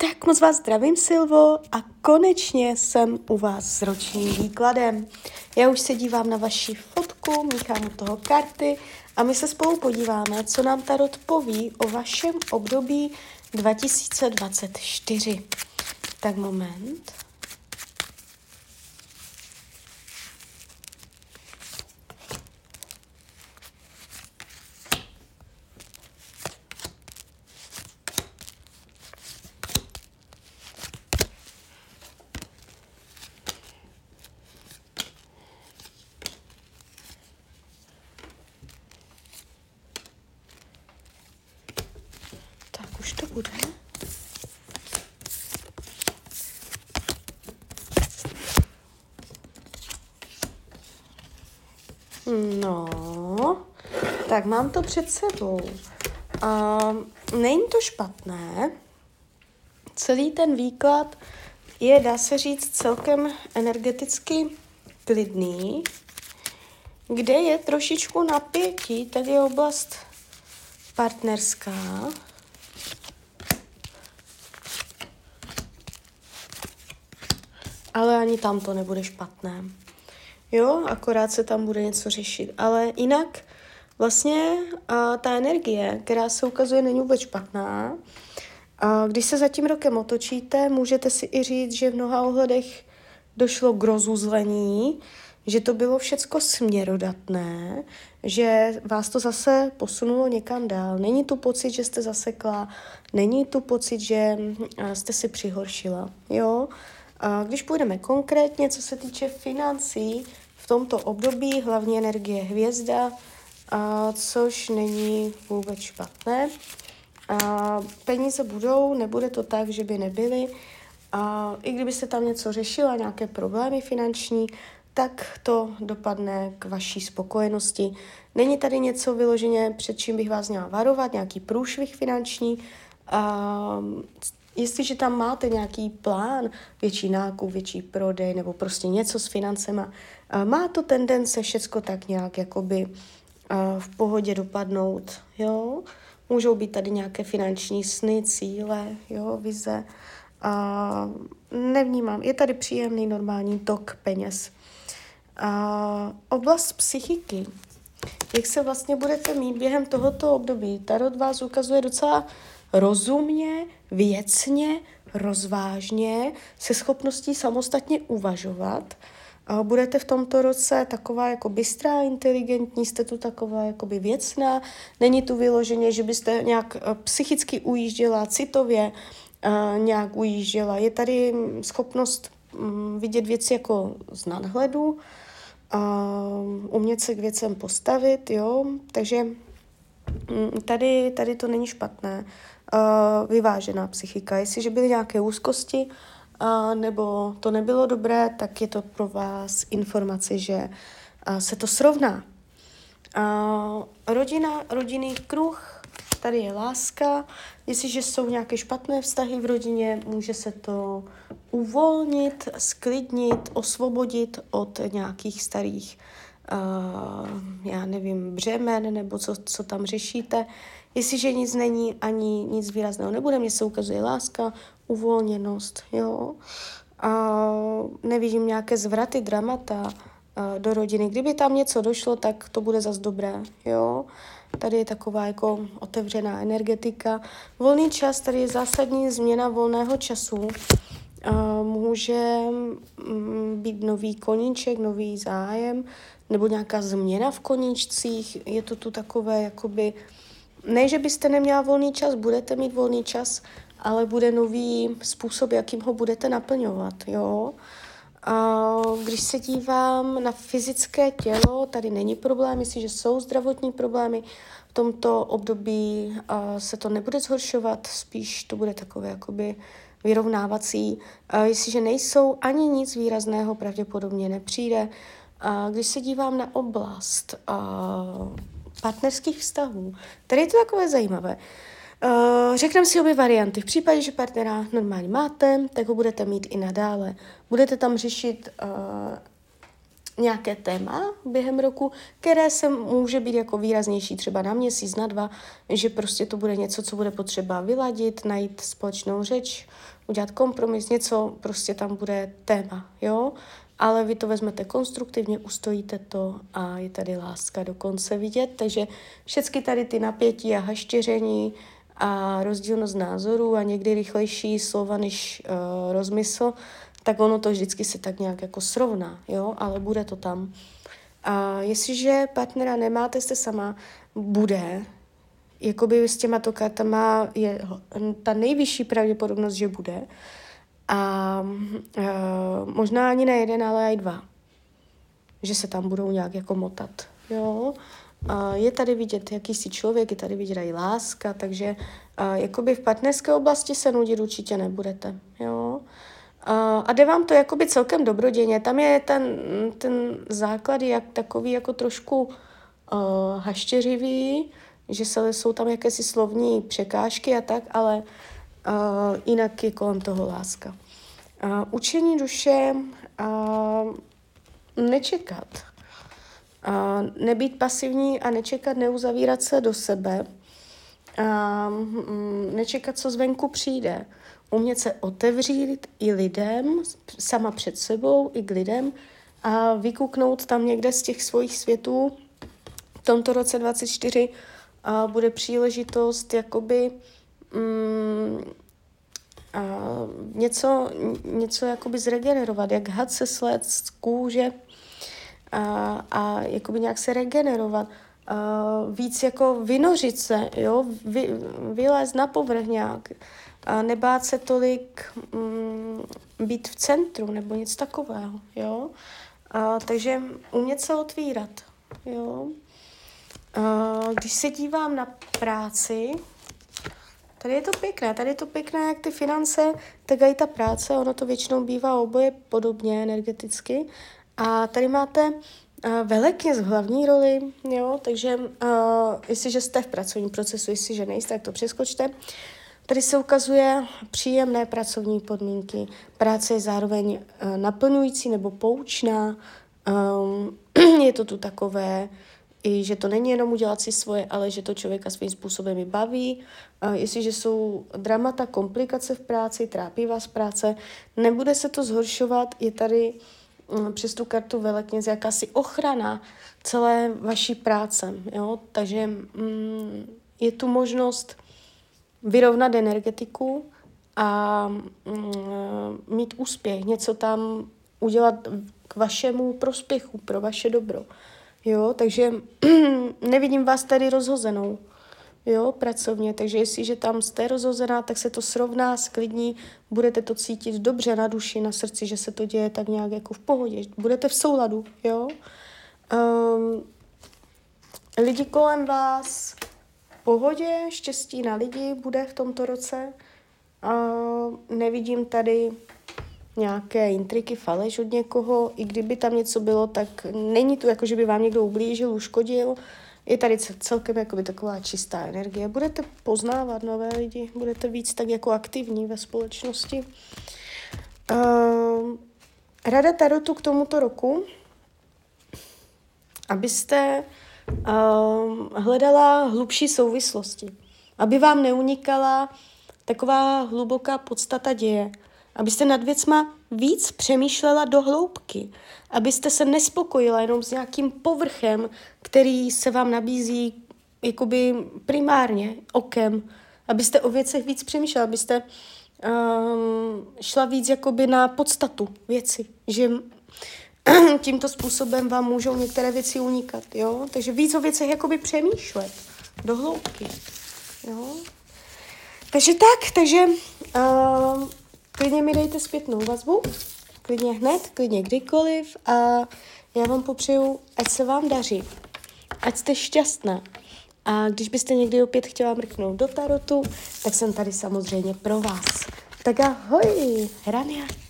Tak moc vás zdravím, Silvo, a konečně jsem u vás s ročním výkladem. Já už se dívám na vaši fotku, míchám u toho karty a my se spolu podíváme, co nám Tarot poví o vašem období 2024. Tak moment. Bude. No, tak mám to před sebou. Uh, není to špatné. Celý ten výklad je, dá se říct, celkem energeticky klidný. Kde je trošičku napětí, tady je oblast partnerská. Ani tam to nebude špatné. Jo, akorát se tam bude něco řešit. Ale jinak vlastně a, ta energie, která se ukazuje, není vůbec špatná. A když se za tím rokem otočíte, můžete si i říct, že v mnoha ohledech došlo k rozuzlení, že to bylo všecko směrodatné, že vás to zase posunulo někam dál. Není tu pocit, že jste zasekla, není tu pocit, že jste si přihoršila. Jo? Když půjdeme konkrétně, co se týče financí, v tomto období hlavně energie hvězda, což není vůbec špatné. Peníze budou, nebude to tak, že by nebyly. I kdybyste tam něco řešila, nějaké problémy finanční, tak to dopadne k vaší spokojenosti. Není tady něco vyloženě, před čím bych vás měla varovat, nějaký průšvih finanční. A jestliže tam máte nějaký plán, větší nákup, větší prodej nebo prostě něco s financema, má to tendence všecko tak nějak jakoby v pohodě dopadnout, jo. Můžou být tady nějaké finanční sny, cíle, jo, vize. A nevnímám, je tady příjemný normální tok peněz. A oblast psychiky. Jak se vlastně budete mít během tohoto období? Tarot vás ukazuje docela rozumně, věcně, rozvážně, se schopností samostatně uvažovat. Budete v tomto roce taková jako bystrá, inteligentní, jste tu taková jakoby věcná, není tu vyloženě, že byste nějak eh, psychicky ujížděla, citově uh, nějak ujížděla. Je tady schopnost um, vidět věci jako z nadhledu, uh, umět se k věcem postavit, jo, takže um, tady, tady to není špatné uh, vyvážená psychika. Jestliže byly nějaké úzkosti uh, nebo to nebylo dobré, tak je to pro vás informace, že uh, se to srovná. Uh, rodina, rodinný kruh, tady je láska. Jestliže jsou nějaké špatné vztahy v rodině, může se to uvolnit, sklidnit, osvobodit od nějakých starých, uh, já nevím, břemen nebo co, co tam řešíte. Jestliže nic není, ani nic výrazného nebude, mně se ukazuje láska, uvolněnost, jo. A nevidím nějaké zvraty, dramata do rodiny. Kdyby tam něco došlo, tak to bude zas dobré, jo. Tady je taková jako otevřená energetika. Volný čas, tady je zásadní změna volného času. Může mm, být nový koníček, nový zájem, nebo nějaká změna v koníčcích. Je to tu takové jakoby ne, že byste neměla volný čas, budete mít volný čas, ale bude nový způsob, jakým ho budete naplňovat, jo. A když se dívám na fyzické tělo, tady není problém, jestliže jsou zdravotní problémy, v tomto období se to nebude zhoršovat, spíš to bude takové jakoby vyrovnávací. Jestliže nejsou ani nic výrazného, pravděpodobně nepřijde. Uh, když se dívám na oblast partnerských vztahů. Tady je to takové zajímavé. Uh, řekneme si obě varianty. V případě, že partnera normálně máte, tak ho budete mít i nadále. Budete tam řešit nějaké téma během roku, které se může být jako výraznější třeba na měsíc, na dva, že prostě to bude něco, co bude potřeba vyladit, najít společnou řeč, udělat kompromis, něco prostě tam bude téma, jo? Ale vy to vezmete konstruktivně, ustojíte to a je tady láska dokonce vidět, takže všechny tady ty napětí a haštěření a rozdílnost názorů a někdy rychlejší slova než uh, rozmysl, tak ono to vždycky se tak nějak jako srovná, jo, ale bude to tam. A jestliže partnera nemáte, jste sama, bude, jakoby s těma to kartama je ta nejvyšší pravděpodobnost, že bude. A uh, možná ani ne jeden, ale i dva. Že se tam budou nějak jako motat, jo. Uh, je tady vidět jakýsi člověk, je tady vidět i láska, takže uh, jakoby v partnerské oblasti se nudit určitě nebudete, jo. A jde vám to jakoby celkem dobroděně. Tam je ten, ten základ jak takový jako trošku uh, haštěřivý, že se, jsou tam jakési slovní překážky a tak, ale uh, jinak je kolem toho láska. Učení duše, nečekat. Nebýt pasivní a nečekat, neuzavírat se do sebe. Uh, nečekat, co zvenku přijde umět se otevřít i lidem, sama před sebou, i k lidem a vykuknout tam někde z těch svých světů. V tomto roce 24 a bude příležitost jakoby mm, a něco, něco jakoby zregenerovat, jak had se sled z kůže a, a jakoby nějak se regenerovat. A víc jako vynořit se, jo, vy, vylézt na povrch nějak, a nebát se tolik mm, být v centru nebo nic takového, jo. A, takže umět se otvírat, jo. A, když se dívám na práci, tady je to pěkné, tady je to pěkné, jak ty finance, tak i ta práce, ono to většinou bývá oboje podobně energeticky. A tady máte uh, velekněz v hlavní roli, jo, takže uh, jestliže jste v pracovním procesu, jestliže nejste, tak to přeskočte. Tady se ukazuje příjemné pracovní podmínky. Práce je zároveň uh, naplňující nebo poučná. Um, je to tu takové, i že to není jenom udělat si svoje, ale že to člověka svým způsobem i baví. Uh, jestliže jsou dramata, komplikace v práci, trápí vás práce, nebude se to zhoršovat, je tady um, přes tu kartu velekněz jakási ochrana celé vaší práce. Jo? Takže um, je tu možnost vyrovnat energetiku a mm, mít úspěch, něco tam udělat k vašemu prospěchu, pro vaše dobro. Jo, takže nevidím vás tady rozhozenou, jo, pracovně, takže jestliže tam jste rozhozená, tak se to srovná, sklidní, budete to cítit dobře na duši, na srdci, že se to děje tak nějak jako v pohodě, budete v souladu, jo. Um, lidi kolem vás pohodě, štěstí na lidi bude v tomto roce. A nevidím tady nějaké intriky, faleš od někoho. I kdyby tam něco bylo, tak není to jako, že by vám někdo ublížil, uškodil. Je tady celkem jakoby taková čistá energie. Budete poznávat nové lidi, budete víc tak jako aktivní ve společnosti. Uh, rada Tarotu k tomuto roku, abyste uh, hledala hlubší souvislosti, aby vám neunikala taková hluboká podstata děje, abyste nad věcma víc přemýšlela do hloubky, abyste se nespokojila jenom s nějakým povrchem, který se vám nabízí jakoby primárně okem, abyste o věcech víc přemýšlela, abyste um, šla víc jakoby na podstatu věci, že tímto způsobem vám můžou některé věci unikat, jo? Takže víc o věcech jakoby přemýšlet do hloubky, jo? Takže tak, takže uh, klidně mi dejte zpětnou vazbu, klidně hned, klidně kdykoliv a já vám popřeju, ať se vám daří, ať jste šťastná. A když byste někdy opět chtěla mrknout do tarotu, tak jsem tady samozřejmě pro vás. Tak ahoj, Rania.